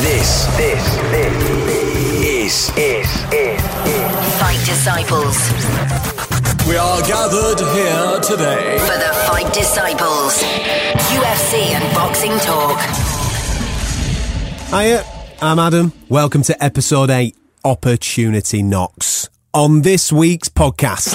This, this, this is, is, is, is Fight Disciples. We are gathered here today. For the Fight Disciples. UFC and boxing talk. Hiya, I'm Adam. Welcome to episode 8 Opportunity Knocks. On this week's podcast,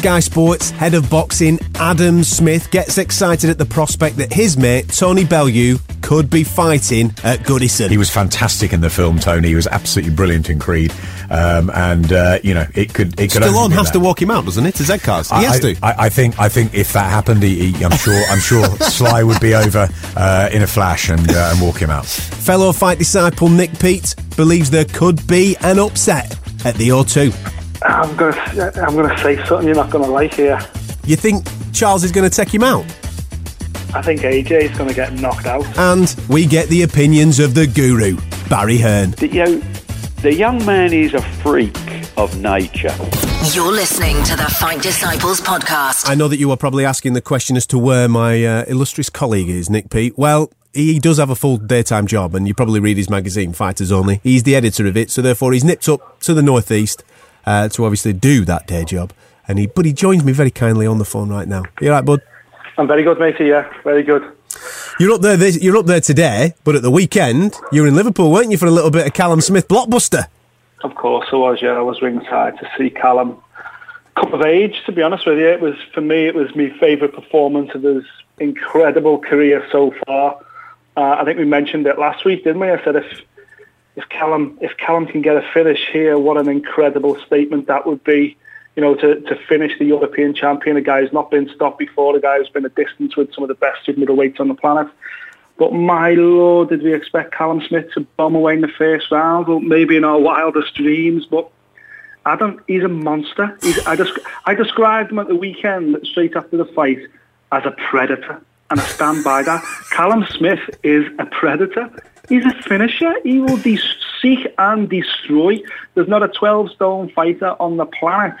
Sky Sports head of boxing Adam Smith gets excited at the prospect that his mate Tony Bellew could be fighting at Goodison. He was fantastic in the film, Tony. He was absolutely brilliant in Creed, um, and uh, you know it could it could. only Stallone be has that. to walk him out, doesn't it? To Z-Cars. He I, has to. I, I think I think if that happened, he, he- I'm sure I'm sure Sly would be over uh, in a flash and uh, and walk him out. Fellow fight disciple Nick Peet believes there could be an upset at the O2. I'm gonna, I'm gonna say something you're not gonna like here. You think Charles is going to take him out? I think AJ is gonna get knocked out. And we get the opinions of the guru, Barry Hearn. the, you know, the young man is a freak of nature. You're listening to the Fight Disciples podcast. I know that you are probably asking the question as to where my uh, illustrious colleague is, Nick Peet. Well, he does have a full daytime job, and you probably read his magazine, Fighters Only. He's the editor of it, so therefore he's nipped up to the northeast uh, to obviously do that day job. And he, but he joins me very kindly on the phone right now. You all right, bud? I'm very good, matey. Yeah, very good. You're up there. This, you're up there today, but at the weekend you were in Liverpool, weren't you, for a little bit of Callum Smith blockbuster? Of course, I was. Yeah, I was ringside to see Callum Cup of age. To be honest with you, it was for me. It was my favourite performance of his incredible career so far. Uh, I think we mentioned it last week, didn't we? I said if if Callum if Callum can get a finish here, what an incredible statement that would be. You know, to, to finish the European champion, a guy who's not been stopped before, a guy who's been a distance with some of the best middleweights on the planet. But my lord, did we expect Callum Smith to bomb away in the first round? Well, maybe in our wildest dreams, but Adam, he's a monster. He's, I, just, I described him at the weekend, straight after the fight, as a predator. And I stand by that. Callum Smith is a predator. He's a finisher. He will de- seek and destroy. There's not a 12-stone fighter on the planet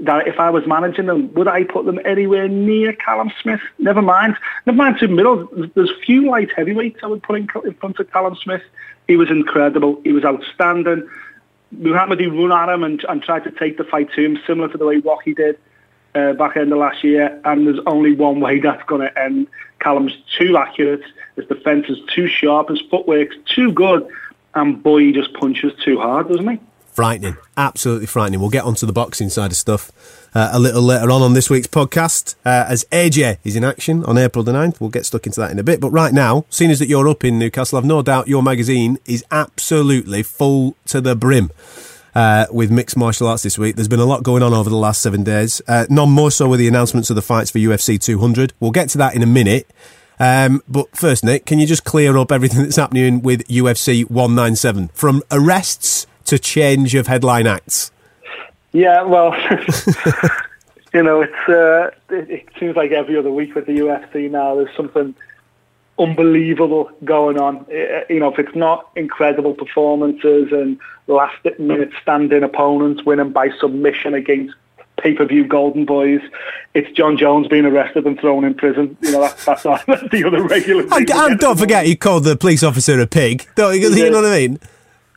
that if I was managing them, would I put them anywhere near Callum Smith? Never mind. Never mind two middle. There's few light heavyweights I would put in, in front of Callum Smith. He was incredible. He was outstanding. Mohoumadi run at him and, and tried to take the fight to him, similar to the way Rocky did uh, back end of last year. And there's only one way that's going to end. Callum's too accurate. His defence is too sharp. His footwork's too good. And boy, he just punches too hard, doesn't he? Frightening, absolutely frightening. We'll get onto the boxing side of stuff uh, a little later on on this week's podcast uh, as AJ is in action on April the 9th. We'll get stuck into that in a bit. But right now, seeing as that you're up in Newcastle, I've no doubt your magazine is absolutely full to the brim. Uh, with mixed martial arts this week. There's been a lot going on over the last seven days. Uh, none more so with the announcements of the fights for UFC 200. We'll get to that in a minute. Um, but first, Nick, can you just clear up everything that's happening with UFC 197 from arrests to change of headline acts? Yeah, well, you know, it's uh, it, it seems like every other week with the UFC now, there's something unbelievable going on. Uh, you know, if it's not incredible performances and last minute stand-in opponents winning by submission against pay-per-view golden boys, it's Jon Jones being arrested and thrown in prison. You know, that's, that's the other regular. And, and don't forget, he called the police officer a pig. Don't you, you know what I mean?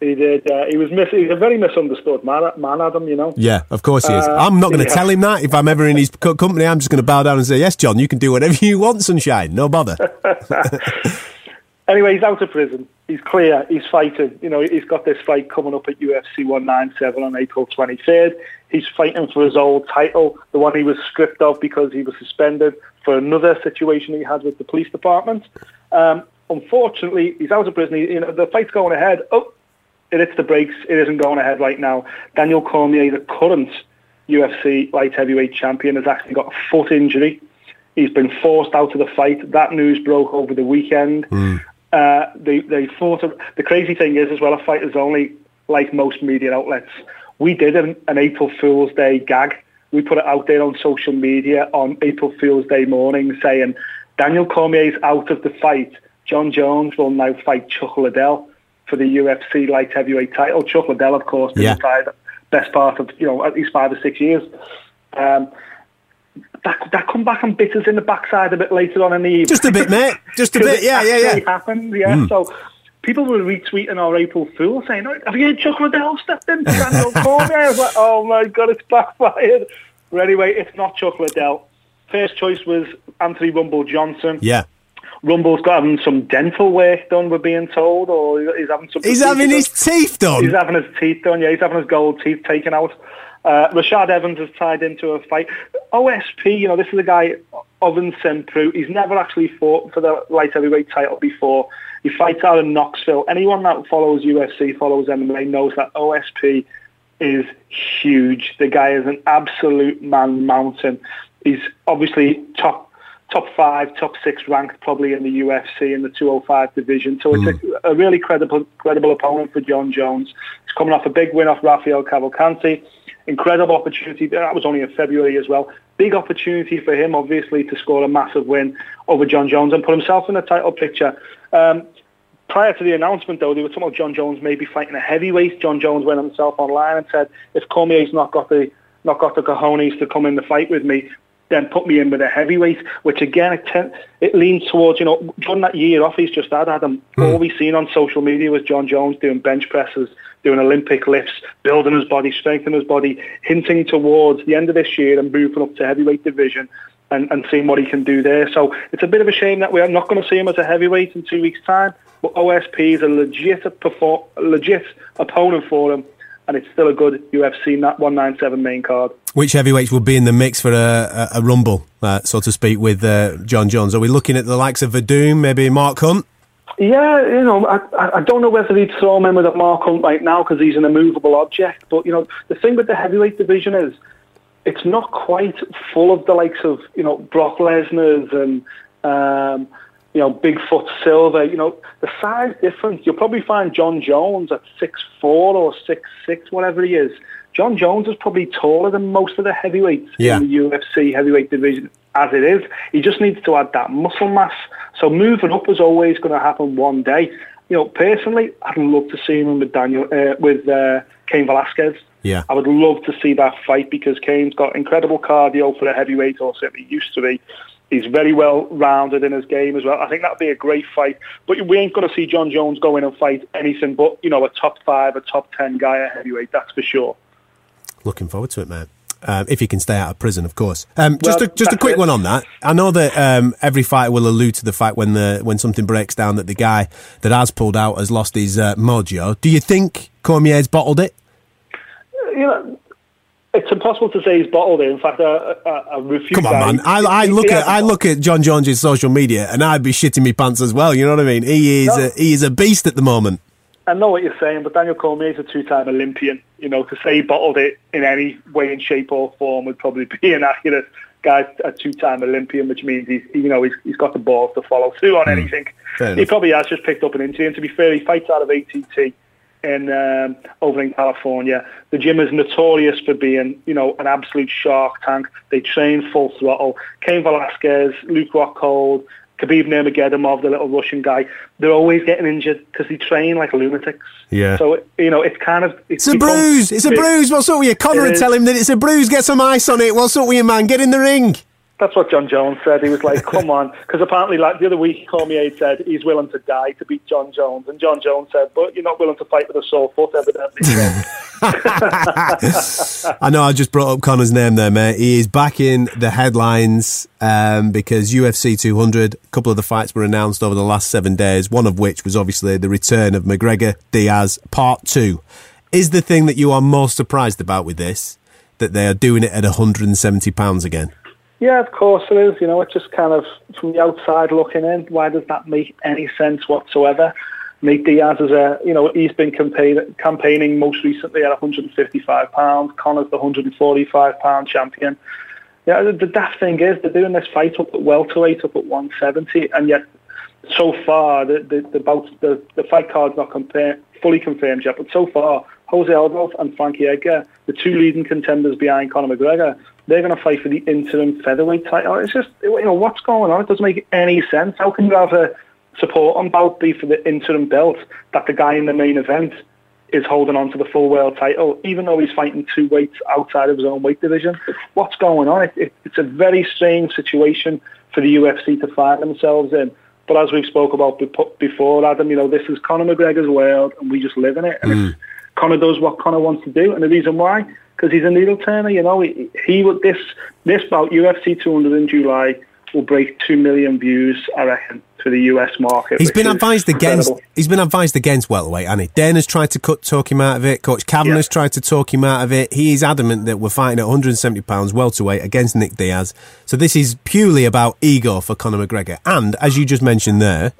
He did. Uh, he was mis- he's a very misunderstood man, man, Adam. You know. Yeah, of course he is. Uh, I'm not going to yeah. tell him that. If I'm ever in his co- company, I'm just going to bow down and say, yes, Jon, you can do whatever you want, sunshine. No bother. Anyway, he's out of prison. He's clear. He's fighting. You know, he's got this fight coming up at UFC 197 on April 23rd. He's fighting for his old title, the one he was stripped of because he was suspended for another situation he had with the police department. Um, unfortunately, he's out of prison. He, you know, the fight's going ahead. Oh, it hits the brakes. It isn't going ahead right now. Daniel Cormier, the current UFC light heavyweight champion, has actually got a foot injury. He's been forced out of the fight. That news broke over the weekend. Uh, they they. The crazy thing is, as well, a fight is only like most media outlets. We did an, an April Fool's Day gag. We put it out there on social media on April Fool's Day morning, saying Daniel Cormier's out of the fight. Jon Jones will now fight Chuck Liddell for the UFC light heavyweight title. Chuck Liddell, of course, Yeah. retired best part of you know at least five or six years. Um, that that come back and bit us in the backside a bit later on in the evening. Just a bit, mate. Just a bit. it Yeah, yeah, yeah. Happened, yeah. So people were retweeting our April Fool saying, "Oh, "Have you heard Chuck Liddell stepped in? Daniel Cormier?" I was like, "Oh my god, it's backfired." But anyway, it's not Chuck Liddell. First choice was Anthony Rumble Johnson. Yeah. Rumble's got having some dental work done, we're being told, or he's having some. He's having his teeth done. He's having his teeth done. Yeah, he's having his gold teeth taken out. Uh, Rashad Evans is tied into a fight. OSP, you know, this is a guy Ovince Saint Preux. He's never actually fought for the light heavyweight title before. He fights out in Knoxville. Anyone that follows UFC, follows MMA, knows that OSP is huge. The guy is an absolute man mountain. He's obviously top top five, top six ranked probably in the UFC in the 205 division. So it's a, a really credible credible opponent for Jon Jones. He's coming off a big win off Rafael Cavalcante. Incredible opportunity. That was only in February as well. Big opportunity for him, obviously, to score a massive win over Jon Jones and put himself in the title picture. Um, prior to the announcement, though, they were talking about Jon Jones maybe fighting a heavyweight. Jon Jones went himself online and said, if Cormier's not got the not got the cojones to come in the fight with me, then put me in with a heavyweight. Which again, it, ten, it leans towards you know during that year off he's just had, Adam. Hmm. All we've seen on social media was Jon Jones doing bench presses, doing Olympic lifts, building his body, strengthening his body, hinting towards the end of this year and moving up to heavyweight division. And, and seeing what he can do there. So it's a bit of a shame that we're not going to see him as a heavyweight in two weeks' time. But OSP is a legit, perform, legit opponent for him, and it's still a good UFC that 197 main card. Which heavyweights will be in the mix for a, a, a rumble, uh, so to speak, with uh, Jon Jones? Are we looking at the likes of Werdum, maybe Mark Hunt? Yeah, you know, I, I- I don't know whether he'd throw him with a Mark Hunt right now because he's an immovable object. But, you know, the thing with the heavyweight division is it's not quite full of the likes of, you know, Brock Lesnar's and, um, you know, Bigfoot Silva. You know, the size difference. You'll probably find Jon Jones at six four or six six, whatever he is. Jon Jones is probably taller than most of the heavyweights Yeah. in the UFC heavyweight division as it is. He just needs to add that muscle mass. So moving up is always going to happen one day. You know, personally, I'd love to see him with Daniel uh, with uh, Cain Velasquez. Yeah. I would love to see that fight because Cain's got incredible cardio for a heavyweight, or certainly used to be. He's very well rounded in his game as well. I think that'd be a great fight. But we ain't going to see Jon Jones go in and fight anything but you know a top five, a top ten guy at heavyweight. That's for sure. Looking forward to it, man. Um, if he can stay out of prison, of course. Um, just Well, a, just a quick it. one on that. I know that um, every fighter will allude to the fact when the when something breaks down that the guy that has pulled out has lost his uh, mojo. Do you think Cormier's bottled it? You know, it's impossible to say he's bottled it. In fact, I, I, I refuse. Come on, that. man. I, I look at I look at Jon Jones's social media, and I'd be shitting me pants as well. You know what I mean? He is No. a, he is a beast at the moment. I know what you're saying, but Daniel Cormier is a two-time Olympian. You know, to say he bottled it in any way, in shape or form would probably be inaccurate. Guy's a two-time Olympian, which means he's you know he's, he's got the balls to follow through on anything. Hmm. Fair He enough. probably has just picked up an injury. And to be fair, he fights out of ATT in um, over in California. The gym is notorious for being you know an absolute shark tank. They train full throttle. Cain Velasquez, Luke Rockhold. Khabib Nurmagomedov, the little Russian guy, they're always getting injured because they train like lunatics. Yeah. So you know, it's kind of It's a bruise. It's a bruise. What's up with you? Conor It would tell him that it's a bruise. Get some ice on it. What's up with you, man? Get in the ring. That's what Jon Jones said. He was like, "Come on," because apparently, like the other week, Cormier said he's willing to die to beat Jon Jones, and Jon Jones said, "But you're not willing to fight with a sore foot, evidently." I know I just brought up Conor's name there, mate. He is back in the headlines um, because UFC 200, a couple of the fights were announced over the last seven days, one of which was obviously the return of McGregor Diaz Part 2. Is the thing that you are most surprised about with this that they are doing it at £170 again? Yeah, of course it is. You know, it's just kind of from the outside looking in. Why does that make any sense whatsoever? Nate Diaz is a, you know, he's been campaign, campaigning most recently at 155 pounds. Conor's the 145 pound champion. Yeah, the, the daft thing is they're doing this fight up at welterweight, up at 170, and yet so far the the the, bout, the, the fight card's not fully confirmed yet. But so far, Jose Aldo and Frankie Edgar, the two leading contenders behind Conor McGregor, they're going to fight for the interim featherweight title. It's just you know what's going on. It doesn't make any sense. How can you have a support on bout be for the interim belt that the guy in the main event is holding on to the full world title, even though he's fighting two weights outside of his own weight division. What's going on? It, it, it's a very strange situation for the UFC to find themselves in. But as we've spoke about before, Adam, you know, this is Conor McGregor's world, and we just live in it. And if mm. Conor does what Conor wants to do, and the reason why, because he's a needle turner. You know, he, he would this this bout UFC 200 in July will break two million views, I reckon, for the US market. He's been advised against. incredible. He's been advised against welterweight, hasn't he? Dana's tried to cut talk him out of it. Coach Kavanagh's Yeah. tried to talk him out of it. He is adamant that we're fighting at 170 pounds welterweight against Nick Diaz. So this is purely about ego for Conor McGregor. And as you just mentioned there,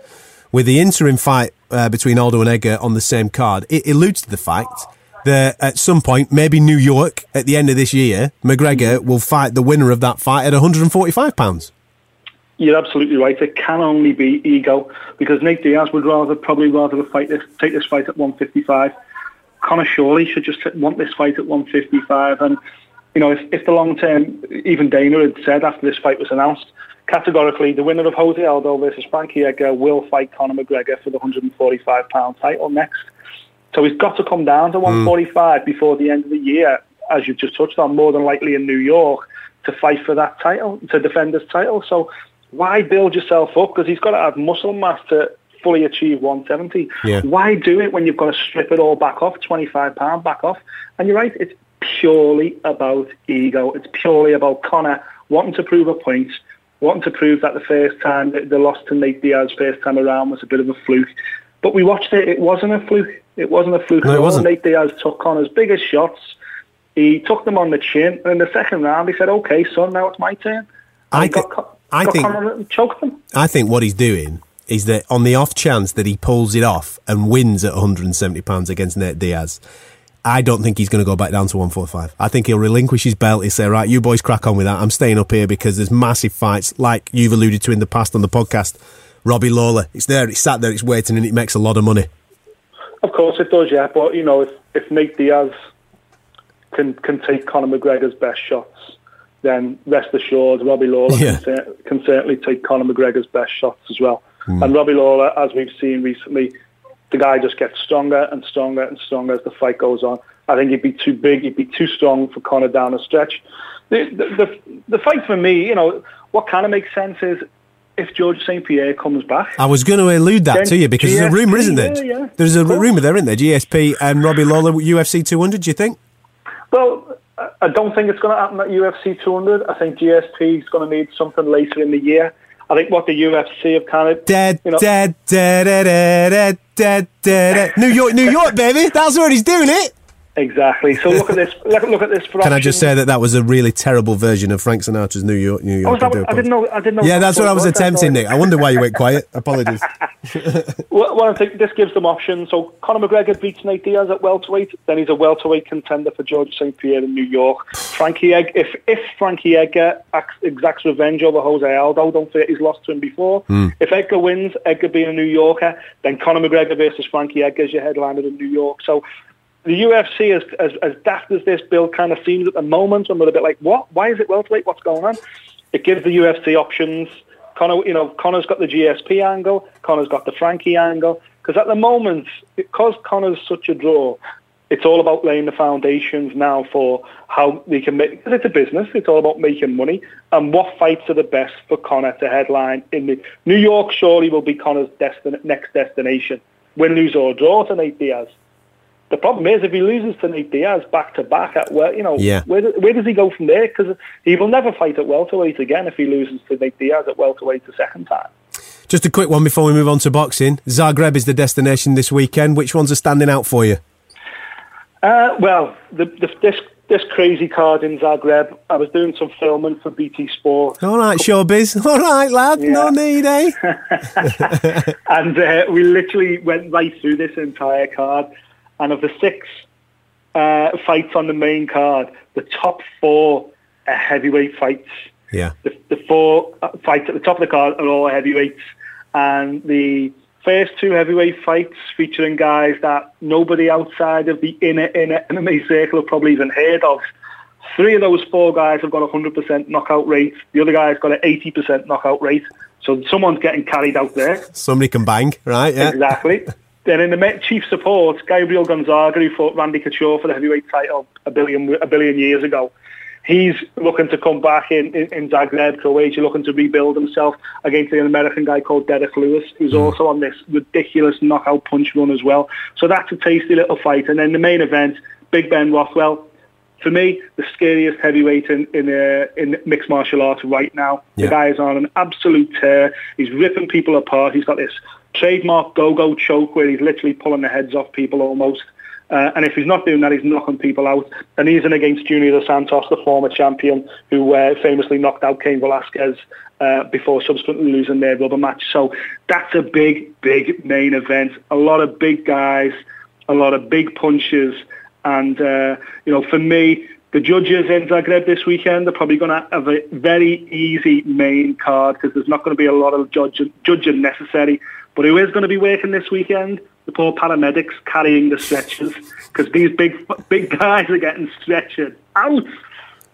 with the interim fight uh, between Aldo and Edgar on the same card, it alludes to the fact that at some point, maybe New York at the end of this year, McGregor will fight the winner of that fight at 145 pounds. You're absolutely right. It can only be ego because Nate Diaz would rather probably rather fight this, take this fight at 155. Conor surely should just want this fight at 155. And you know, if, if the long term, even Dana had said after this fight was announced, categorically the winner of Jose Aldo versus Frankie Edgar will fight Conor McGregor for the 145 pound title next. So he's got to come down to hmm. 145 before the end of the year, as you've just touched on, more than likely in New York to fight for that title, to defend his title. So why build yourself up? Because he's got to have muscle mass to fully achieve 170. Yeah. Why do it when you've got to strip it all back off, 25 pound back off? And you're right, it's purely about ego. It's purely about Conor wanting to prove a point, wanting to prove that the first time, the loss to Nate Diaz first time around was a bit of a fluke. But we watched it, it wasn't a fluke. It wasn't a fluke No, it wasn't. Nate Diaz took Conor's biggest shots. He took them on the chin, and in the second round, he said, "Okay, son, now it's my turn." I he got, I got think- and choked him. I think what he's doing is that on the off chance that he pulls it off and wins at 170 pounds against Nate Diaz, I don't think he's going to go back down to 145. I think he'll relinquish his belt. He'll say, right, you boys crack on with that. I'm staying up here because there's massive fights like you've alluded to in the past on the podcast. Robbie Lawler, it's there, it's sat there, it's waiting, and it makes a lot of money. Of course it does, yeah. But you know, if if Nate Diaz can can take Conor McGregor's best shots, then rest assured, Robbie Lawler Yeah. can, can certainly take Conor McGregor's best shots as well. Hmm. And Robbie Lawler, as we've seen recently, the guy just gets stronger and stronger and stronger as the fight goes on. I think he'd be too big, he'd be too strong for Conor down a stretch. The, the, the, the fight for me, you know, what kind of makes sense is if George St. Pierre comes back. I was going to allude that to you because there's a rumour, isn't there? yeah, yeah. There's a rumour there, isn't there? GSP and Robbie Lawler, UFC 200, do you think? Well, I- don't think it's going to happen at UFC 200. I think GSP is going to need something later in the year. I think what the UFC have kind of Dead, you know, dead, dead, dead, dead, dead, dead. New York, New York, baby. That's where he's doing it. Exactly. So look at this. Look, look at this. Can I just say that that was a really terrible version of Frank Sinatra's New York, New Oh, York? is that- I didn't know. I didn't know. Yeah, that's what I was attempting. Nick. I wonder why you went quiet. Apologies. Well, well, I think this gives them options. So Conor McGregor beats Nate Diaz at welterweight, then he's a welterweight contender for George St. Pierre in New York. Frankie Egg, if if Frankie Edgar exacts revenge over Jose Aldo, don't forget he's lost to him before. Hmm. If Edgar wins, Edgar being a New Yorker, then Conor McGregor versus Frankie Edgar is your headliner in New York. So the UFC, as, as, as daft as this bill kind of seems at the moment, I'm a little bit like, what? Why is it welterweight? What's going on? It gives the UFC options. Conor, you know, Conor's got the GSP angle. Conor's got the Frankie angle. Because at the moment, because Conor's such a draw, it's all about laying the foundations now for how they can make. Because it's a business, it's all about making money. And what fights are the best for Conor to headline in the New York? Surely will be Conor's destin- next destination. Win, lose or draw to Nate Diaz. The problem is if he loses to Nate Diaz back to back at where you know Yeah. where where does he go from there? Because he will never fight at welterweight again if he loses to Nate Diaz at welterweight the second time. Just a quick one before we move on to boxing. Zagreb is the destination this weekend. Which ones are standing out for you? Uh, well, the, the, this this crazy card in Zagreb. I was doing some filming for BT Sport, All right, showbiz. All right, lad. No need, eh? and uh, we literally went right through this entire card. And of the six uh, fights on the main card, the top four are heavyweight fights. Yeah. the, the four uh, fights at the top of the card are all heavyweights, and the first two heavyweight fights featuring guys that nobody outside of the inner inner MMA circle have probably even heard of. Three of those four guys have got a hundred percent knockout rate. The other guy's got an eighty percent knockout rate. So someone's getting carried out there. Somebody can bang, right? Yeah. Exactly. Then in the chief support, Gabriel Gonzaga, who fought Randy Couture for the heavyweight title a billion a billion years ago, he's looking to come back in, in, in Zagreb, Croatia, looking to rebuild himself against an American guy called Derrick Lewis, who's also on this ridiculous knockout punch run as well. So that's a tasty little fight. And then the main event, Big Ben Rothwell. For me, the scariest heavyweight in in, uh, in mixed martial arts right now. Yeah. The guy is on an absolute tear. He's ripping people apart. He's got this trademark go-go choke where he's literally pulling the heads off people almost. Uh, and if he's not doing that, he's knocking people out. And he's in against Junior Dos Santos, the former champion, who uh, famously knocked out Cain Velasquez uh, before subsequently losing their rubber match. So that's a big, big main event. A lot of big guys, a lot of big punches. And, uh, you know, for me, the judges in Zagreb this weekend are probably going to have a very easy main card because there's not going to be a lot of judging, judging necessary. But who is going to be working this weekend? The poor paramedics carrying the stretchers because these big big guys are getting stretchered out.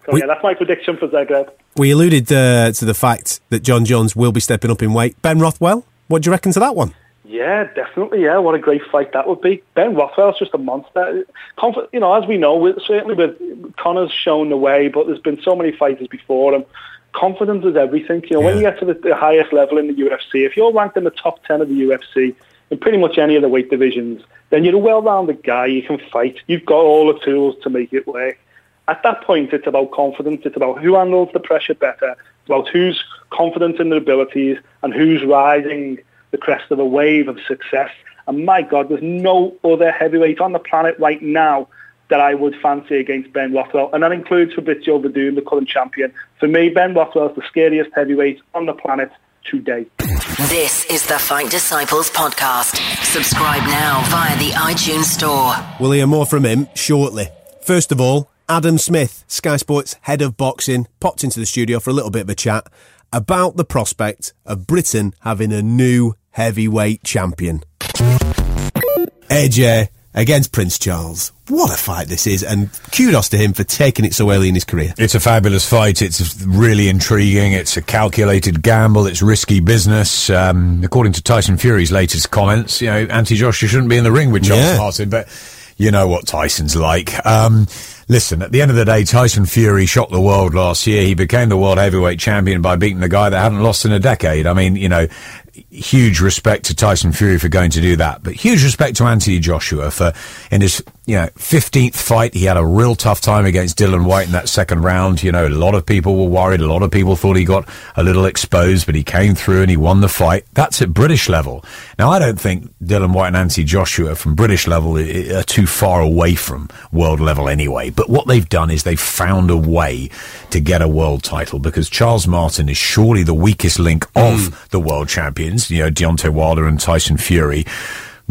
So We- yeah, that's my prediction for Zagreb. We alluded uh, to the fact that Jon Jones will be stepping up in weight. Ben Rothwell, what do you reckon to that one? Yeah, definitely. Yeah, what a great fight that would be. Ben Rothwell's just a monster. Conf- you know, as we know, certainly with Conor's shown the way, but there's been so many fighters before him. Confidence is everything. You know, when you get to the, the highest level in the UFC, if you're ranked in the top ten of the UFC in pretty much any of the weight divisions, then you're a well-rounded guy. You can fight. You've got all the tools to make it work. At that point, it's about confidence. It's about who handles the pressure better. It's about who's confident in their abilities and who's riding the crest of a wave of success. And my God, there's no other heavyweight on the planet right now that I would fancy against Ben Rothwell. And that includes Fabricio Werdum, the current champion. For me, Ben Rothwell is the scariest heavyweight on the planet today. This is the Fight Disciples podcast. Subscribe now via the iTunes Store. We'll hear more from him shortly. First of all, Adam Smith, Sky Sports head of boxing, popped into the studio for a little bit of a chat about the prospect of Britain having a new heavyweight champion. AJ against Prince Charles. What a fight this is, and kudos to him for taking it so early in his career. It's a fabulous fight. It's really intriguing. It's a calculated gamble. It's risky business. Um, according to Tyson Fury's latest comments, you know, Anti Joshua shouldn't be in the ring with Charles Yeah. Martin, but you know what Tyson's like. Um, listen, at the end of the day, Tyson Fury shocked the world last year. He became the world heavyweight champion by beating the guy that hadn't lost in a decade. I mean, you know, huge respect to Tyson Fury for going to do that, but huge respect to Anthony Joshua for in his you know 15th fight he had a real tough time against Dillian Whyte in that second round. You know, a lot of people were worried, a lot of people thought he got a little exposed, but he came through and he won the fight. That's at British level. Now, I don't think Dillian Whyte and Anthony Joshua from British level are too far away from world level anyway. But what they've done is they've found a way to get a world title because Charles Martin is surely the weakest link of hmm. the world champions, you know, Deontay Wilder and Tyson Fury.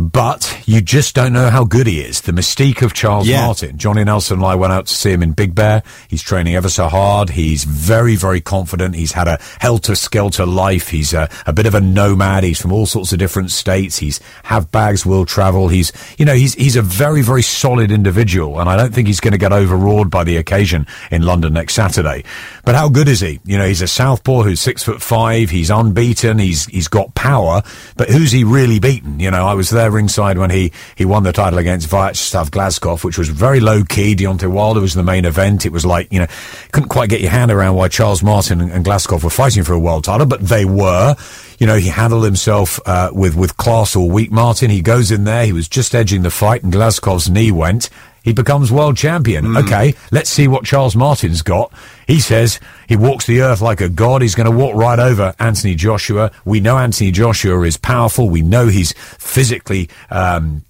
But you just don't know how good he is. The mystique of Charles Yeah. Martin. Johnny Nelson and I went out to see him in Big Bear. He's training ever so hard. He's very, very confident. He's had a helter-skelter life. He's a, a bit of a nomad. He's from all sorts of different states. He's have bags, will travel. He's, you know, he's, he's a very, very solid individual. And I don't think he's going to get overawed by the occasion in London next Saturday. But how good is he? You know, he's a southpaw who's six foot five. He's unbeaten. He's, he's got power. But who's he really beaten? You know, I was there ringside when he, he won the title against Vyacheslav Glazkov, which was very low key. Deontay Wilder was the main event. It was like, you know, couldn't quite get your hand around why Charles Martin and, and Glazkov were fighting for a world title, but they were. You know, he handled himself uh, with with class all week. Martin, he goes in there. He was just edging the fight, and Glazkov's knee went. He becomes world champion. Okay, let's see what Charles Martin's got. He says he walks the earth like a god. He's going to walk right over Anthony Joshua. We know Anthony Joshua is powerful. We know he's physically um,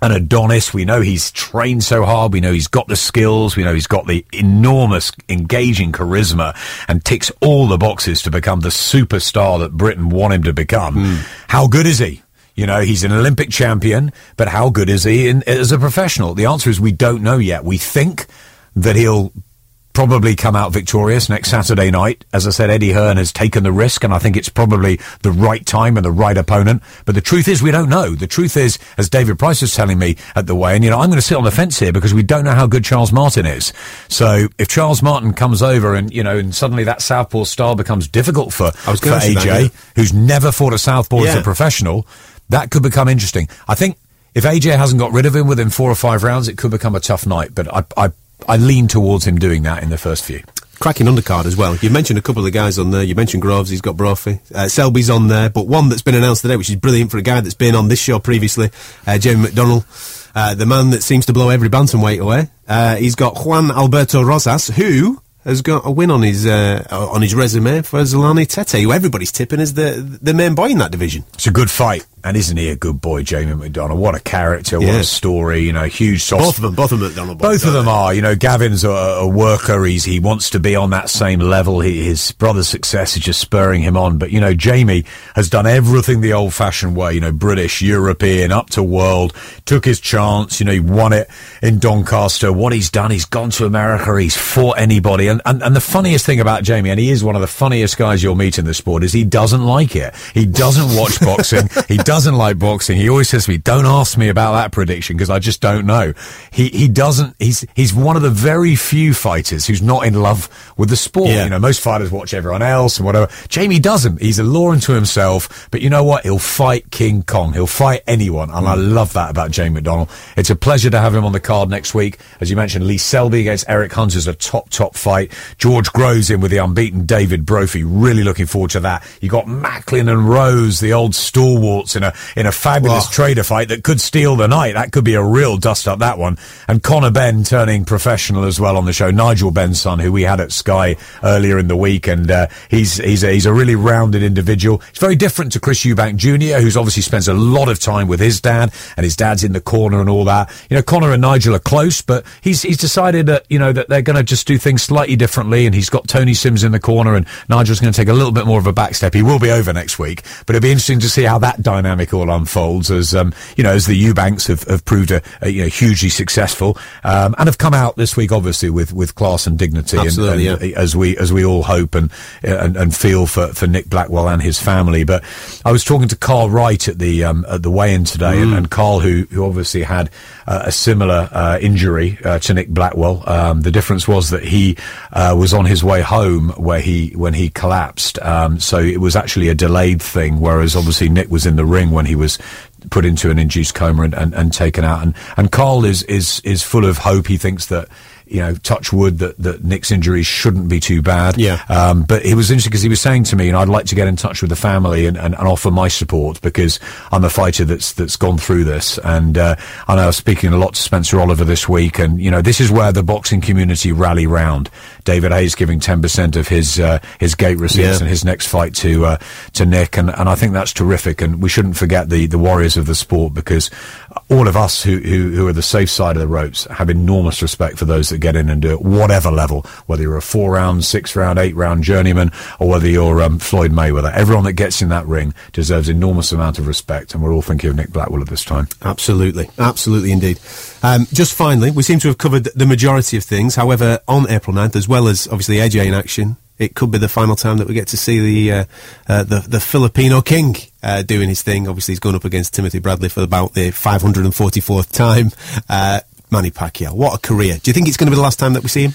an Adonis. We know he's trained so hard. We know he's got the skills. We know he's got the enormous, engaging charisma and ticks all the boxes to become the superstar that Britain want him to become. How good is he? You know, he's an Olympic champion, but how good is he in, as a professional? The answer is we don't know yet. We think that he'll probably come out victorious next Saturday night. As I said, Eddie Hearn has taken the risk, and I think it's probably the right time and the right opponent. But the truth is, we don't know. The truth is, as David Price was telling me at the way, and you know, I'm going to sit on the fence here because we don't know how good Charles Martin is. So if Charles Martin comes over and you know, and suddenly that southpaw style becomes difficult for, I was for AJ, that, yeah. who's never fought a southpaw as a professional, that could become interesting. I think if AJ hasn't got rid of him within four or five rounds, it could become a tough night. But I, I, I lean towards him doing that in the first few. Cracking undercard as well. You mentioned a couple of the guys on there. You mentioned Groves, he's got Brophy. Uh, Selby's on there, but one that's been announced today, which is brilliant for a guy that's been on this show previously, uh, Jamie McDonnell, uh, the man that seems to blow every bantamweight away. Uh, he's got Juan Alberto Rosas, who has got a win on his uh, on his resume for Zolani Tete, who everybody's tipping as the the main boy in that division. It's a good fight. And isn't he a good boy, Jamie McDonnell? What a character, what a story, you know, huge soft Both of them, both of them McDonnell. Both of them are. You know, Gavin's a, a worker. He's he wants to be on that same level. He, his brother's success is just spurring him on. But you know, Jamie has done everything the old-fashioned way. You know, British, European, up to world. Took his chance. You know, he won it in Doncaster. What he's done, he's gone to America. He's fought anybody. And and, and the funniest thing about Jamie, and he is one of the funniest guys you'll meet in the sport, is he doesn't like it. He doesn't watch boxing. He doesn't like boxing. He always says to me, "Don't ask me about that prediction because I just don't know." He he doesn't. He's he's one of the very few fighters who's not in love with the sport. Yeah. You know, most fighters watch everyone else and whatever. Jamie doesn't. He's a law unto himself. But you know what? He'll fight King Kong. He'll fight anyone, and I mm. love that about Jamie McDonnell. It's a pleasure to have him on the card next week. As you mentioned, Lee Selby against Eric Hunt is a top top fight. George Groves in with the unbeaten David Brophy. Really looking forward to that. You got Macklin and Rose, the old stalwarts, in a in a fabulous Oh. trader fight that could steal the night. That could be a real dust up that one. And Conor Benn turning professional as well on the show. Nigel Benn's son, who we had at Sky earlier in the week, and uh, he's he's a, he's a really rounded individual. It's very different to Chris Eubank Jr., who's obviously spends a lot of time with his dad, and his dad's in the corner and all that. You know, Conor and Nigel are close, but he's he's decided that you know that they're going to just do things slightly differently, and he's got Tony Sims in the corner, and Nigel's going to take a little bit more of a back step. He will be over next week, but it'll be interesting to see how that dynamic all unfolds as um, you know as the Eubanks have, have proved a, a, you know hugely successful um, and have come out this week obviously with with class and dignity and- and, yeah. as we as we all hope and and, and feel for, for Nick Blackwell and his family. But I was talking to Carl Wright at the um, at the weigh-in today, Mm. and, and Carl, who who obviously had uh, a similar uh, injury uh, to Nick Blackwell. Um, the difference was that he uh, was on his way home where he when he collapsed. Um, so it was actually a delayed thing, whereas obviously Nick was in the ring when he was put into an induced coma and, and, and taken out. And and Carl is is is full of hope. He thinks that. You know, touch wood that, that Nick's injuries shouldn't be too bad. Yeah. Um, but it was interesting because he was saying to me, and I'd like to get in touch with the family and, and, and offer my support because I'm a fighter that's that's gone through this. And uh, I know I was speaking a lot to Spencer Oliver this week, and you know this is where the boxing community rally round. David Haye's giving 10% of his uh, his gate receipts Yeah. and his next fight to uh, to Nick, and, and I think that's terrific. And we shouldn't forget the the warriors of the sport because all of us who, who who are the safe side of the ropes have enormous respect for those that get in and do it, whatever level, whether you're a four round, six round, eight round journeyman, or whether you're um, Floyd Mayweather. Everyone that gets in that ring deserves enormous amount of respect, and we're all thinking of Nick Blackwell at this time. Absolutely, absolutely indeed. Um, just finally, we seem to have covered the majority of things. However, on April 9th, as well as obviously AJ in action, it could be the final time that we get to see the uh, uh, the, the Filipino King uh, doing his thing. Obviously, he's going up against Timothy Bradley for about the 544th time. Manny Pacquiao, what a career! Do you think it's going to be the last time that we see him?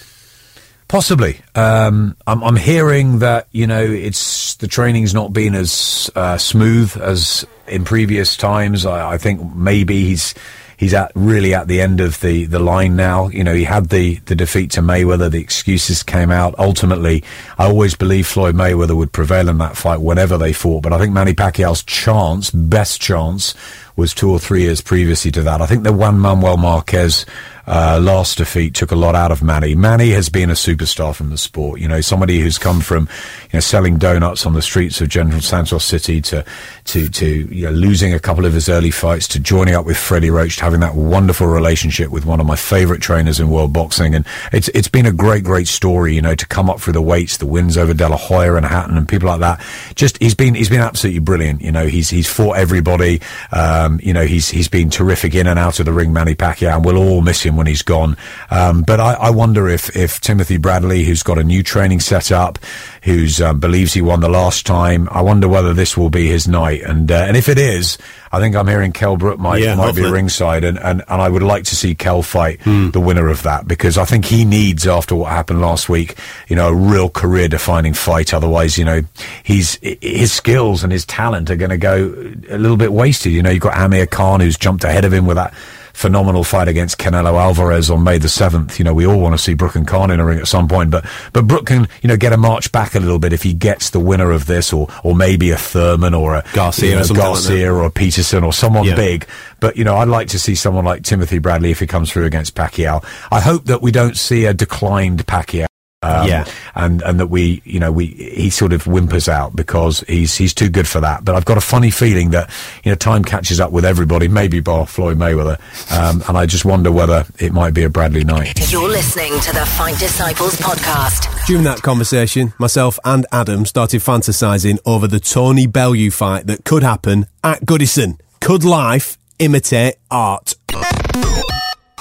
Possibly. Um, I'm, I'm hearing that you know it's the training's not been as uh, smooth as in previous times. I, I think maybe he's he's at really at the end of the, the line now. You know, he had the, the defeat to Mayweather. The excuses came out. Ultimately, I always believed Floyd Mayweather would prevail in that fight whenever they fought. But I think Manny Pacquiao's chance, best chance, was two or three years previously to that. I think the Juan Manuel Marquez uh, last defeat took a lot out of Manny. Manny has been a superstar from the sport. You know, somebody who's come from, you know, selling donuts on the streets of General Santos City to, to, to, you know, losing a couple of his early fights to joining up with Freddie Roach, to having that wonderful relationship with one of my favorite trainers in world boxing. And it's, it's been a great, great story, you know, to come up through the weights, the wins over De La Hoya and Hatton and people like that. Just, he's been, he's been absolutely brilliant. You know, he's, he's fought everybody. Um, you know, he's, he's been terrific in and out of the ring, Manny Pacquiao, and we'll all miss him him when he's gone. Um, but I, I wonder if, if Timothy Bradley, who's got a new training set up, who's um, believes he won the last time, I wonder whether this will be his night. And uh, and if it is, I think I'm hearing Kell Brook might Yeah, might be ringside, and, and, and I would like to see Kell fight Hmm. the winner of that because I think he needs after what happened last week, you know, a real career defining fight. Otherwise, you know, he's his skills and his talent are going to go a little bit wasted. You know, you've got Amir Khan who's jumped ahead of him with that phenomenal fight against Canelo Alvarez on May the 7th. You know, we all want to see Brook and Khan in a ring at some point, but, but Brook can, you know, get a march back a little bit if he gets the winner of this or, or maybe a Thurman or a Garcia you or know, like Garcia or a Peterson or someone Yeah. big. But, you know, I'd like to see someone like Timothy Bradley if he comes through against Pacquiao. I hope that we don't see a declined Pacquiao. Um, Yeah. and and that we, you know, we he sort of whimpers out because he's he's too good for that. But I've got a funny feeling that you know time catches up with everybody, maybe bar Floyd Mayweather, um, and I just wonder whether it might be a Bradley night. You're listening to the Fight Disciples podcast. During that conversation, myself and Adam started fantasising over the Tony Bellew fight that could happen at Goodison. Could life imitate art?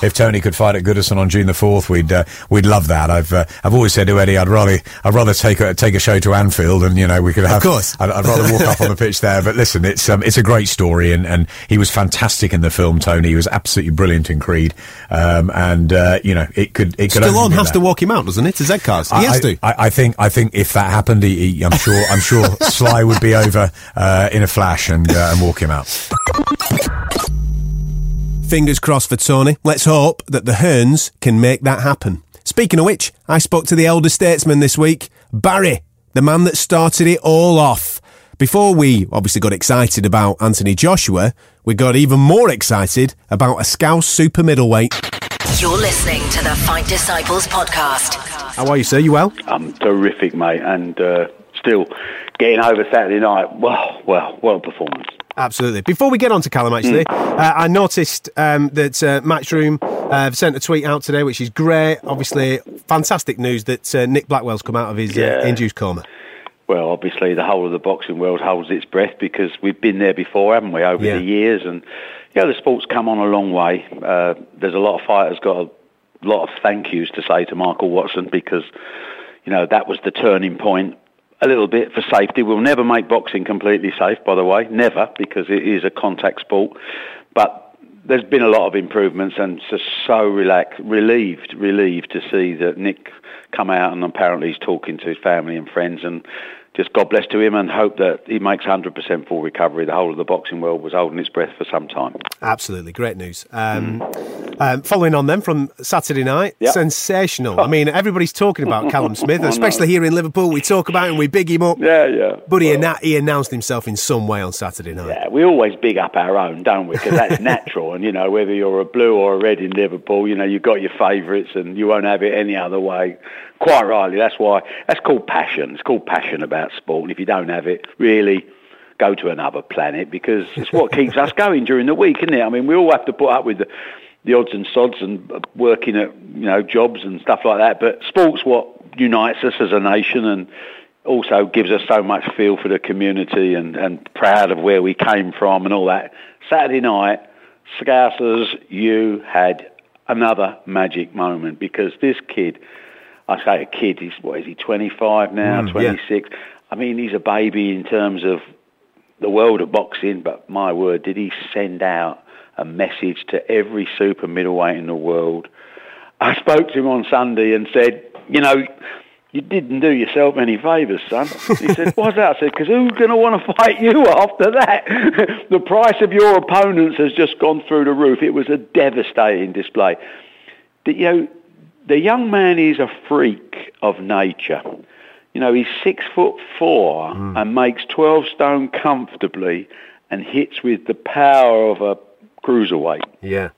If Tony could fight at Goodison on June the fourth, we'd uh, we'd love that. I've uh, I've always said to Eddie, I'd rather I'd rather take a take a show to Anfield, and you know we could have. Of course. I'd, I'd rather walk up on the pitch there. But listen, it's um, it's a great story, and, and he was fantastic in the film. Tony, he was absolutely brilliant in Creed, um, and uh, you know it could it could. Stallone has to walk him out, doesn't it? To Z-Cars. He I, has to. I, I think I think if that happened, he, he, I'm sure I'm sure Sly would be over uh, in a flash and uh, and walk him out. Fingers crossed for Tony. Let's hope that the Hearns can make that happen. Speaking of which, I spoke to the elder statesman this week, Barry, the man that started it all off. Before we obviously got excited about Anthony Joshua, we got even more excited about a Scouse super middleweight. You're listening to the Fight Disciples podcast. How are you, sir? You well? I'm terrific, mate, and uh, still getting over Saturday night. Well, well, well a performance. Absolutely. Before we get on to Callum, actually, uh, I noticed um, that uh, Matchroom uh, sent a tweet out today, which is great. Obviously, fantastic news that uh, Nick Blackwell's come out of his uh, Yeah. induced coma. Well, obviously, the whole of the boxing world holds its breath because we've been there before, haven't we, over Yeah. the years? And yeah, the sport's come on a long way. Uh, there's a lot of fighters got a lot of thank yous to say to Michael Watson because you know that was the turning point. A little bit for safety. We'll never make boxing completely safe, by the way, never, because it is a contact sport. But there's been a lot of improvements, and just so relaxed, relieved, relieved to see that Nick come out and apparently he's talking to his family and friends and just God bless to him and hope that he makes 100% full recovery. The whole of the boxing world was holding its breath for some time. Absolutely, great news. Um, um, following on then from Saturday night, Yep. sensational. I mean, everybody's talking about Callum Smith, especially here in Liverpool. We talk about him, we big him up. Yeah, yeah. But he, Well- anna- he announced himself in some way on Saturday night. Yeah, we always big up our own, don't we? Because that's natural. And, you know, whether you're a blue or a red in Liverpool, you know, you've got your favourites and you won't have it any other way. Quite rightly. That's why, that's called passion. It's called passion about sport. And if you don't have it, really go to another planet because it's what keeps us going during the week, isn't it? I mean, we all have to put up with the, the odds and sods and uh, working at, you know, jobs and stuff like that. But sport's what unites us as a nation and also gives us so much feel for the community and, and proud of where we came from and all that. Saturday night, Scousers, you had another magic moment because this kid, I say a kid, he's, what is he, 25 now, Mm, yeah. 26? I mean, he's a baby in terms of the world of boxing, but my word, did he send out a message to every super middleweight in the world. I spoke to him on Sunday and said, you know, you didn't do yourself any favours, son. He said, why's that? I said, because who's going to want to fight you after that? the price of your opponents has just gone through the roof. It was a devastating display. You know, the young man is a freak of nature. You know, he's six foot four hmm. and makes 12 stone comfortably and hits with the power of a cruiserweight Yeah.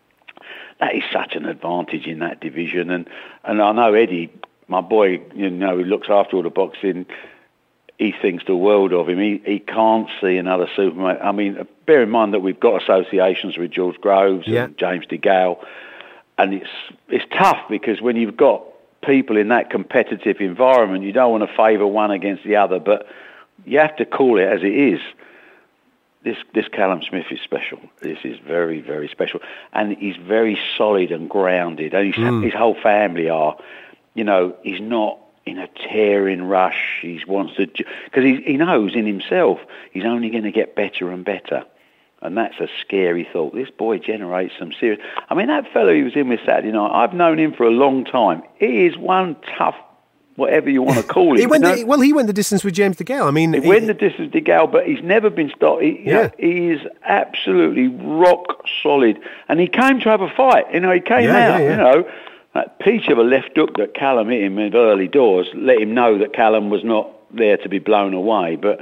that is such an advantage in that division. And and I know Eddie, my boy, you know, who looks after all the boxing. He thinks the world of him. He he can't see another Superman. I mean, bear in mind that we've got associations with George Groves Yeah. and James DeGale, and it's it's tough because when you've got people in that competitive environment, you don't want to favour one against the other, but you have to call it as it is this this Callum Smith is special. This is very very special, and he's very solid and grounded. And his, hmm. his whole family are, you know, he's not in a tearing rush. He wants to because he he knows in himself he's only going to get better and better. And that's a scary thought. This boy generates some serious. I mean, that fellow he was in with Saturday night. I've known him for a long time. He is one tough, whatever you want to call him. He went you know? the, well, he went the distance with James De DeGale. I mean, He he- went the distance to Gal, but he's never been stopped. He, Yeah. he is absolutely rock solid, and he came to have a fight. You know, he came Yeah, out. yeah, yeah. You know, that peach of a left hook that Callum hit him in early doors let him know that Callum was not there to be blown away. But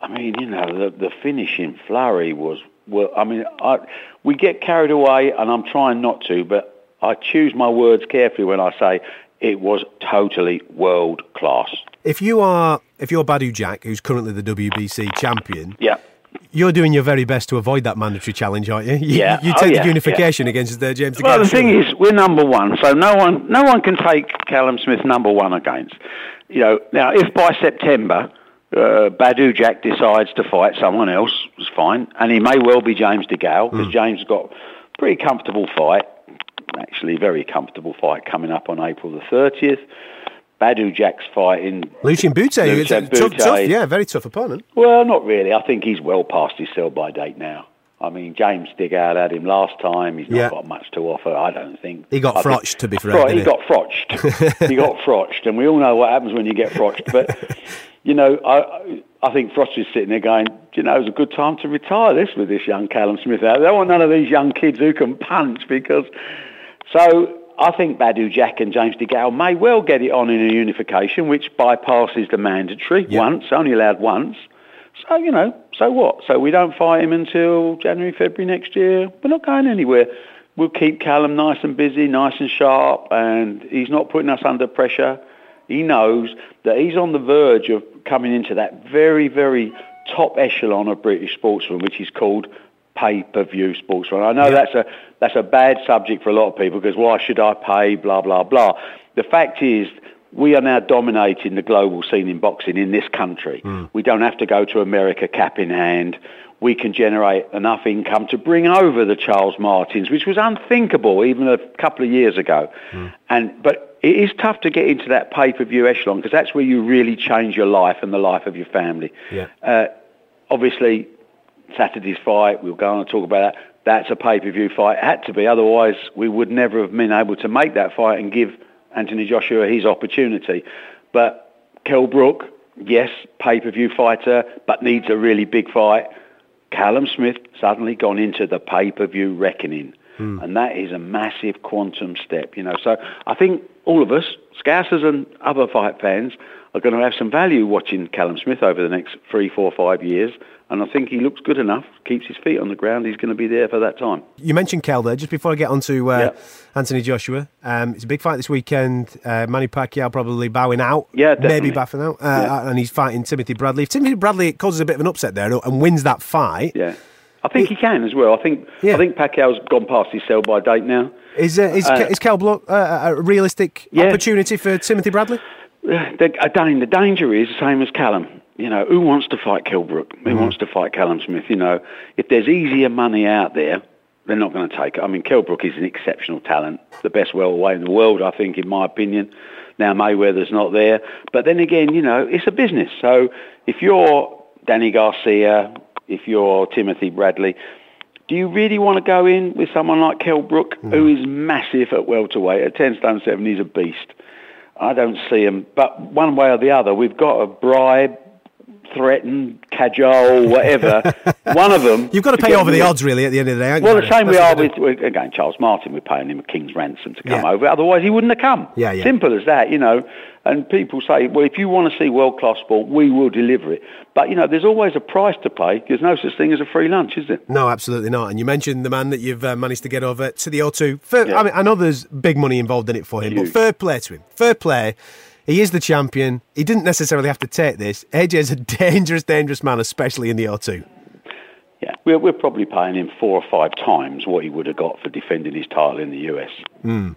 I mean, you know, the the finishing flurry was. Well, I mean, I, we get carried away, and I'm trying not to, but I choose my words carefully when I say it was totally world class. if you are if you're Badou Jack, who's currently the WBC champion, Yeah. you're doing your very best to avoid that mandatory challenge, aren't you? You, Yeah. you Oh, take yeah, the unification against uh, James Well, the thing is, we're number one, so no one, no one can take Callum Smith number one against. You know, now if by September uh, Badou Jack decides to fight someone else, it's fine, and he may well be James DeGale because James has got a pretty comfortable fight, actually very comfortable fight coming up on April the thirtieth. Badou Jack's fighting Lucian Bute, it's a Lucian tough, tough, yeah, very tough opponent. well, not really. I think he's well past his sell-by date now. I mean, James DeGale had him last time. He's not Yeah. got much to offer, I don't think. He got I think- frotched, to be fair, Right, he he? got frotched. he got frotched, and we all know what happens when you get frotched. But, you know, I, I think Frost is sitting there going, "Do you know, it's a good time to retire this with this young Callum Smith out. They don't want none of these young kids who can punch because... So I think Badou Jack and James DeGale may well get it on in a unification, which bypasses the mandatory Yeah. once, only allowed once. So, you know, so what? So we don't fight him until January, February next year. We're not going anywhere. We'll keep Callum nice and busy, nice and sharp, and he's not putting us under pressure. He knows that he's on the verge of coming into that very, very top echelon of British sportsman, which is called pay-per-view sportsman. I know that's a that's a bad subject for a lot of people because why should I pay? Blah blah blah. The fact is, we are now dominating the global scene in boxing in this country. Hmm. We don't have to go to America cap in hand. We can generate enough income to bring over the Charles Martins, which was unthinkable even a couple of years ago. Hmm. And but it is tough to get into that pay-per-view echelon because that's where you really change your life and the life of your family. Yeah. Uh, obviously, Saturday's fight, we'll go on and talk about that. That's a pay-per-view fight. It had to be, otherwise we would never have been able to make that fight and give Anthony Joshua his opportunity. But Kell Brook, yes, pay-per-view fighter, but needs a really big fight. Callum Smith suddenly gone into the pay-per-view reckoning. And that is a massive quantum step, you know. So I think all of us, Scousers and other fight fans, are going to have some value watching Callum Smith over the next three, four, five years. And I think he looks good enough, keeps his feet on the ground. He's going to be there for that time. You mentioned Kell there. Just before I get on to uh, Yeah. Anthony Joshua, um, it's a big fight this weekend. Uh, Manny Pacquiao probably bowing out. Yeah, maybe definitely. bowing out. Uh, Yeah. And he's fighting Timothy Bradley. If Timothy Bradley causes a bit of an upset there and wins that fight, Yeah. I think he can as well. I think Yeah. I think Pacquiao's gone past his sell-by date now. is, uh, is, Uh, is Kell Brook uh, a realistic Yeah. opportunity for Timothy Bradley? The, again, the danger is the same as Callum. You know, who wants to fight Kell Brook? Who Mm-hmm. wants to fight Callum Smith? You know, if there's easier money out there, they're not going to take it. I mean, Kell Brook is an exceptional talent, the best welterweight in the world, I think, in my opinion. Now Mayweather's not there, but then again, you know, it's a business. So if you're Danny Garcia, if you're Timothy Bradley, do you really want to go in with someone like Kell Brook, hmm. who is massive at welterweight? At 10 stone 7, he's a beast. I don't see him. But one way or the other, we've got to bribe, threaten, cajole, whatever. one of them. You've got to pay over the odds, really, at the end of the day. Well, you, the same we are with, again, Charles Martin. We're paying him a king's ransom to come Yeah. over. Otherwise, he wouldn't have come. Yeah, yeah. Simple as that, you know. And people say, well, if you want to see world-class sport, we will deliver it. But, you know, there's always a price to pay. There's no such thing as a free lunch, is there? No, absolutely not. And you mentioned the man that you've uh, managed to get over to the O2. Fair, Yeah. I mean, I know there's big money involved in it for him, Huge. but fair play to him. Fair play. He is the champion. He didn't necessarily have to take this. AJ's a dangerous, dangerous man, especially in the O2. Yeah, we're, we're probably paying him four or five times what he would have got for defending his title in the US. It's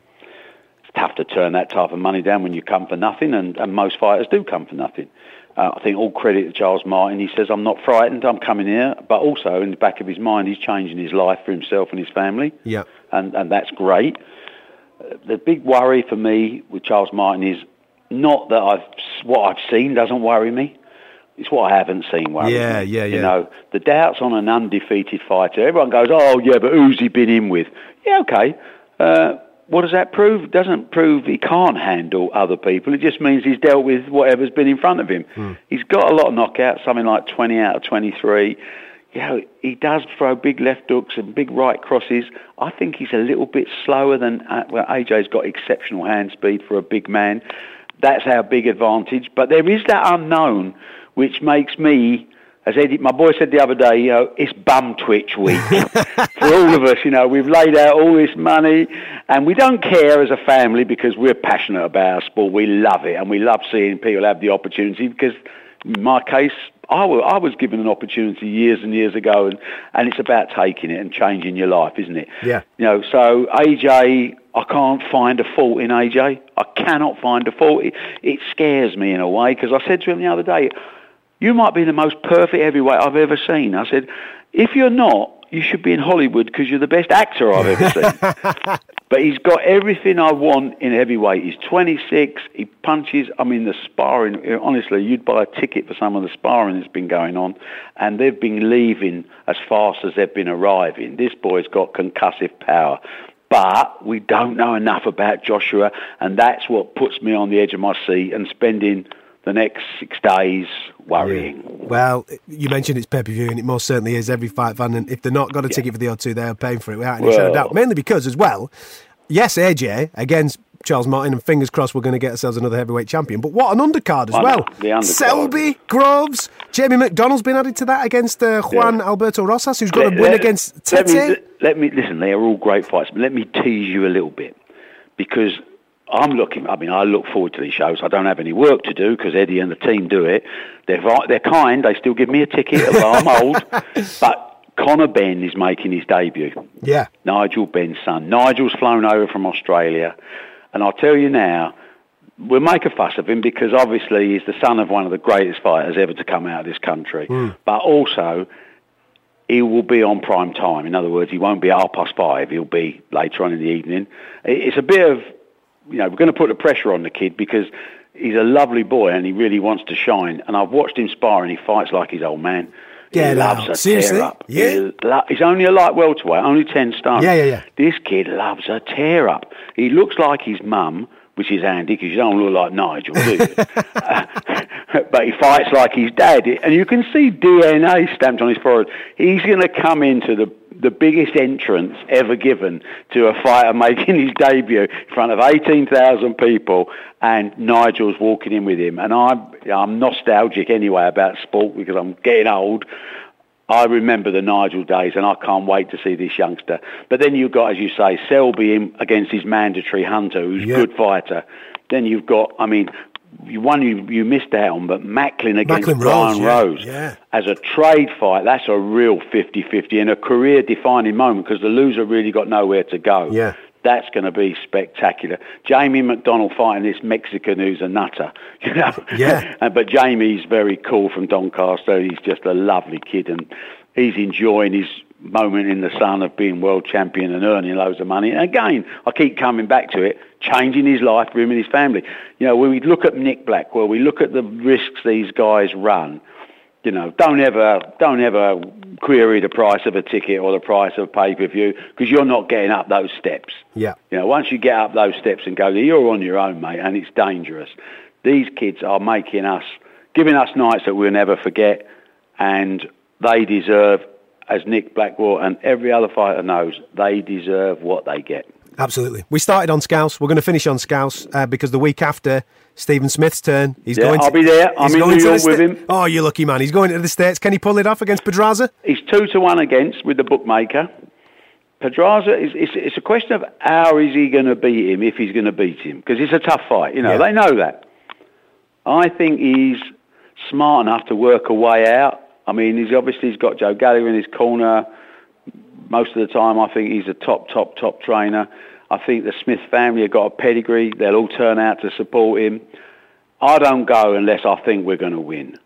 tough to turn that type of money down when you come for nothing, and, and most fighters do come for nothing. Uh, I think all credit to Charles Martin. He says, I'm not frightened, I'm coming here. But also, in the back of his mind, he's changing his life for himself and his family. Yeah. And, and that's great. The big worry for me with Charles Martin is not that I've, what I've seen doesn't worry me. It's what I haven't seen worries Yeah, me. yeah, You yeah. know, the doubts on an undefeated fighter. Everyone goes, oh, yeah, but who's he been in with? Yeah, okay. Uh, what does that prove? It doesn't prove he can't handle other people. It just means he's dealt with whatever's been in front of him. Hmm. He's got a lot of knockouts, something like 20 out of 23. You know, he does throw big left hooks and big right crosses. I think he's a little bit slower than uh, well, AJ's got exceptional hand speed for a big man. That's our big advantage. But there is that unknown, which makes me, as Eddie, my boy said the other day, you know, it's bum twitch week for all of us. You know, we've laid out all this money, and we don't care as a family because we're passionate about our sport. We love it, and we love seeing people have the opportunity. Because in my case, I I was given an opportunity years and years ago, and, and it's about taking it and changing your life, isn't it? Yeah. You know, so AJ, I can't find a fault in AJ. I cannot find a fault. It, it scares me in a way because I said to him the other day, you might be the most perfect heavyweight I've ever seen. I said, if you're not, you should be in Hollywood because you're the best actor I've ever seen. but he's got everything I want in heavyweight. He's 26. He punches. I mean, the sparring. Honestly, you'd buy a ticket for some of the sparring that's been going on, and they've been leaving as fast as they've been arriving. This boy's got concussive power. But we don't know enough about Joshua, and that's what puts me on the edge of my seat and spending the next six days worrying. Well, you mentioned it's pay per view, and it most certainly is. Every fight fan, and if they're not got a ticket for the odd two, they are paying for it without any shadow of doubt. Mainly because, as well, yes, AJ against Charles Martin, and fingers crossed we're going to get ourselves another heavyweight champion. But what an undercard as well. undercard. Selby, Groves, Jamie McDonnell's been added to that against uh, Juan Yeah. Alberto Rosas, who's got a win let- against let me, let me listen. They are all great fights, but let me tease you a little bit because I'm looking. I mean, I look forward to these shows. I don't have any work to do because Eddie and the team do it. They're they're kind. They still give me a ticket, although I'm old. But Conor Benn is making his debut. yeah. Nigel Benn's son. Nigel's flown over from Australia, and I'll tell you now, we'll make a fuss of him because obviously he's the son of one of the greatest fighters ever to come out of this country. Hmm. But also, he will be on prime time. In other words, he won't be at half past five. He'll be later on in the evening. It's a bit of, you know, we're going to put the pressure on the kid because he's a lovely boy and he really wants to shine. And I've watched him spar and he fights like his old man. Get he loves out. a Seriously? tear up. Yeah? Lo- he's only a light welterweight, only 10 stone. Yeah, yeah, yeah. This kid loves a tear up. He looks like his mum, which is handy because you don't look like Nigel, do you? Uh, but he fights like his dad, and you can see DNA stamped on his forehead. He's going to come into the the biggest entrance ever given to a fighter making his debut in front of 18,000 people, and Nigel's walking in with him. And I'm I'm nostalgic anyway about sport because I'm getting old. I remember the Nigel days, and I can't wait to see this youngster. But then you've got, as you say, Selby in against his mandatory Hunter, who's a good fighter. Then you've got, I mean, one you, you missed out on, but Macklin against Macklin Brian Rose, yeah, Rose. yeah. As a trade fight, that's a real 50-50 and a career-defining moment because the loser really got nowhere to go. Yeah. That's going to be spectacular. Jamie McDonnell fighting this Mexican who's a nutter. You know? Yeah. But Jamie's very cool from Doncaster. He's just a lovely kid, and he's enjoying his moment in the sun of being world champion and earning loads of money. And again, I keep coming back to it, changing his life for him and his family. You know, when we look at Nick Blackwell, we look at the risks these guys run. You know, don't ever, don't ever query the price of a ticket or the price of pay per view because you're not getting up those steps. Yeah. You know, once you get up those steps and go, you're on your own, mate, and it's dangerous. These kids are making us, giving us nights that we'll never forget, and they deserve, as Nick Blackwell and every other fighter knows, they deserve what they get. Absolutely. We started on Scouse. We're going to finish on Scouse uh, because the week after Stephen Smith's turn, he's Yeah, going. To, I'll be there. I'm in going New York with Sta- him. Oh, you're lucky man! He's going to the states. Can he pull it off against Pedraza? He's two to one against with the bookmaker. Pedraza is it's, it's a question of how is he going to beat him if he's going to beat him because it's a tough fight. You know Yeah. they know that. I think he's smart enough to work a way out. I mean, he's obviously he's got Joe Gallagher in his corner. Most of the time, I think he's a top, top, top trainer. I think the Smith family have got a pedigree. They'll all turn out to support him. I don't go unless I think we're going to win.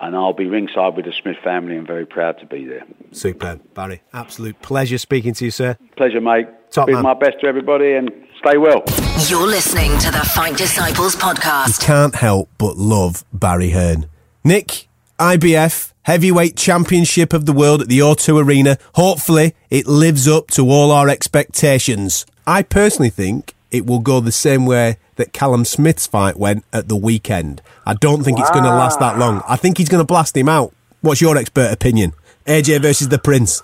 And I'll be ringside with the Smith family and very proud to be there. Superb, Barry. Absolute pleasure speaking to you, sir. Pleasure, mate. Top Bid man. my best to everybody and stay well. You're listening to the Fight Disciples podcast. Can't help but love Barry Hearn. Nick, IBF Heavyweight Championship of the World at the O2 Arena. Hopefully, it lives up to all our expectations. I personally think it will go the same way that Callum Smith's fight went at the weekend. I don't think it's going to last that long. I think he's going to blast him out. What's your expert opinion? AJ versus the Prince.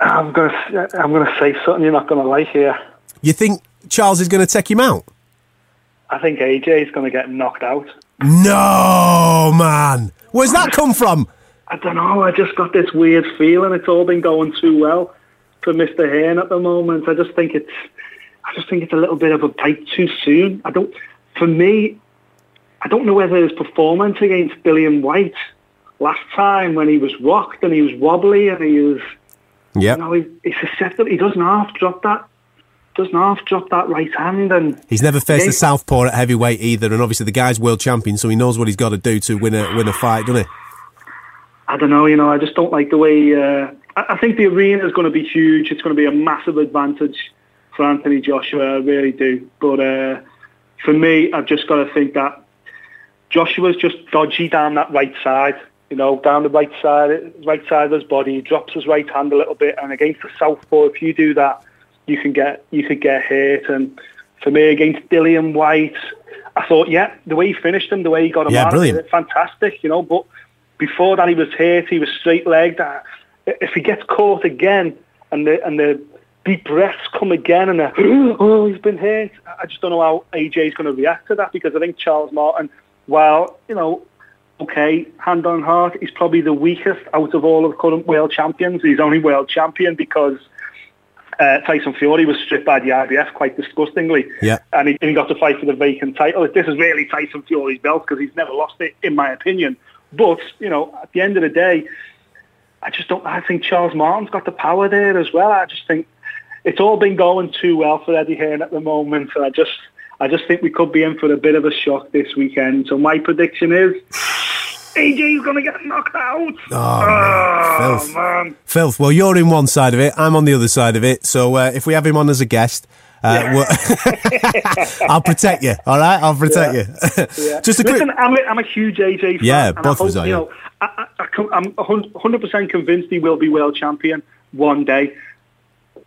I'm gonna I'm gonna say something you're not gonna like here. You think Charles is going to take him out? I think AJ is gonna get knocked out. No, man. Where's that come from? I don't know. I just got this weird feeling. It's all been going too well for Mr. Hearn at the moment. I just think it's, I just think it's a little bit of a bite too soon. I don't. For me, I don't know whether his performance against Dillian Whyte last time when he was rocked and he was wobbly and he was, Yeah. you know, he, he's susceptible. He doesn't half drop that, doesn't half drop that right hand and. He's never faced a southpaw at heavyweight either, and obviously the guy's world champion, so he knows what he's got to do to win a win a fight, doesn't he? I don't know, you know, I just don't like the way. Uh, I, I think the arena is going to be huge. It's going to be a massive advantage for Anthony Joshua. I really do. But uh, for me, I've just got to think that Joshua's just dodgy down that right side. You know, down the right side, right side of his body. He drops his right hand a little bit, and against the southpaw, if you do that, you can get you could get hit. And for me, against Dillian Whyte, I thought, yeah, the way he finished him, the way he got him Yeah, out, brilliant. fantastic. You know, but before that he was hit. he was straight legged. If he gets caught again and the and the deep breaths come again and the, oh he's been hit. I just don't know how AJ is going to react to that because I think Charles Martin, while you know, okay, hand on heart, he's probably the weakest out of all of current world champions. He's only world champion because. Uh, Tyson Fury was stripped by the IBF quite disgustingly, Yeah. and he, and he got to fight for the vacant title. This is really Tyson Fury's belt because he's never lost it, in my opinion. But you know, at the end of the day, I just don't. I think Charles Martin's got the power there as well. I just think it's all been going too well for Eddie Hearn at the moment, and I just, I just think we could be in for a bit of a shock this weekend. So my prediction is. AJ's gonna get knocked out. man, filth. man. Filth. Well, you're in one side of it. I'm on the other side of it. So uh, if we have him on as a guest, uh, we'll- I'll protect you. All right, I'll protect you. Yeah. Just a quick. Listen, I'm a, I'm a huge AJ fan. Yeah, both of us are, You know, I, I, I, com- I'm 100% convinced he will be world champion one day.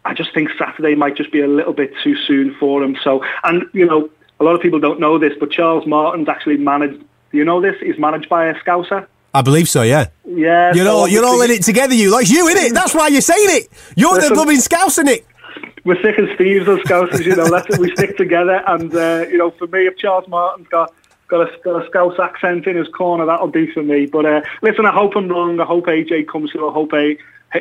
I just think Saturday might just be a little bit too soon for him. So, and you know, a lot of people don't know this, but Charles Martin's actually managed. You know this? He's managed by a Scouser. I believe so. Yeah. Yeah, You're so all you're all in it together. You like you in it. That's why you're saying it. You're the blooming scouser, Nick. we're sick as thieves as Scousers, you know. Let's we stick together, and uh, you know, for me, if Charles Martin's got got a got a Scouse accent in his corner, that'll do for me. But uh, listen, I hope I'm wrong. I hope AJ comes through. I hope A,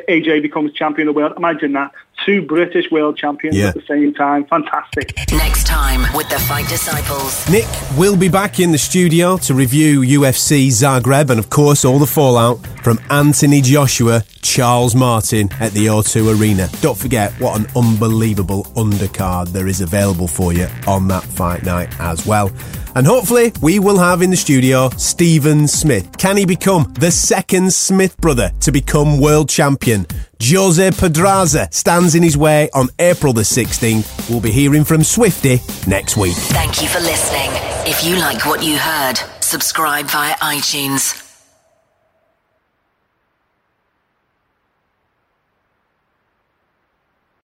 AJ becomes champion of the world. Imagine that two British world champions Yeah. at the same time. Fantastic. Next time with the Fight Disciples. Nick will be back in the studio to review UFC Zagreb and, of course, all the fallout from Anthony Joshua, Charles Martin at the O2 Arena. Don't forget what an unbelievable undercard there is available for you on that fight night as well. And hopefully, we will have in the studio Stephen Smith. Can he become the second Smith brother to become world champion? Jose Pedraza stands in his way on April the 16th. We'll be hearing from Swifty next week. Thank you for listening. If you like what you heard, subscribe via iTunes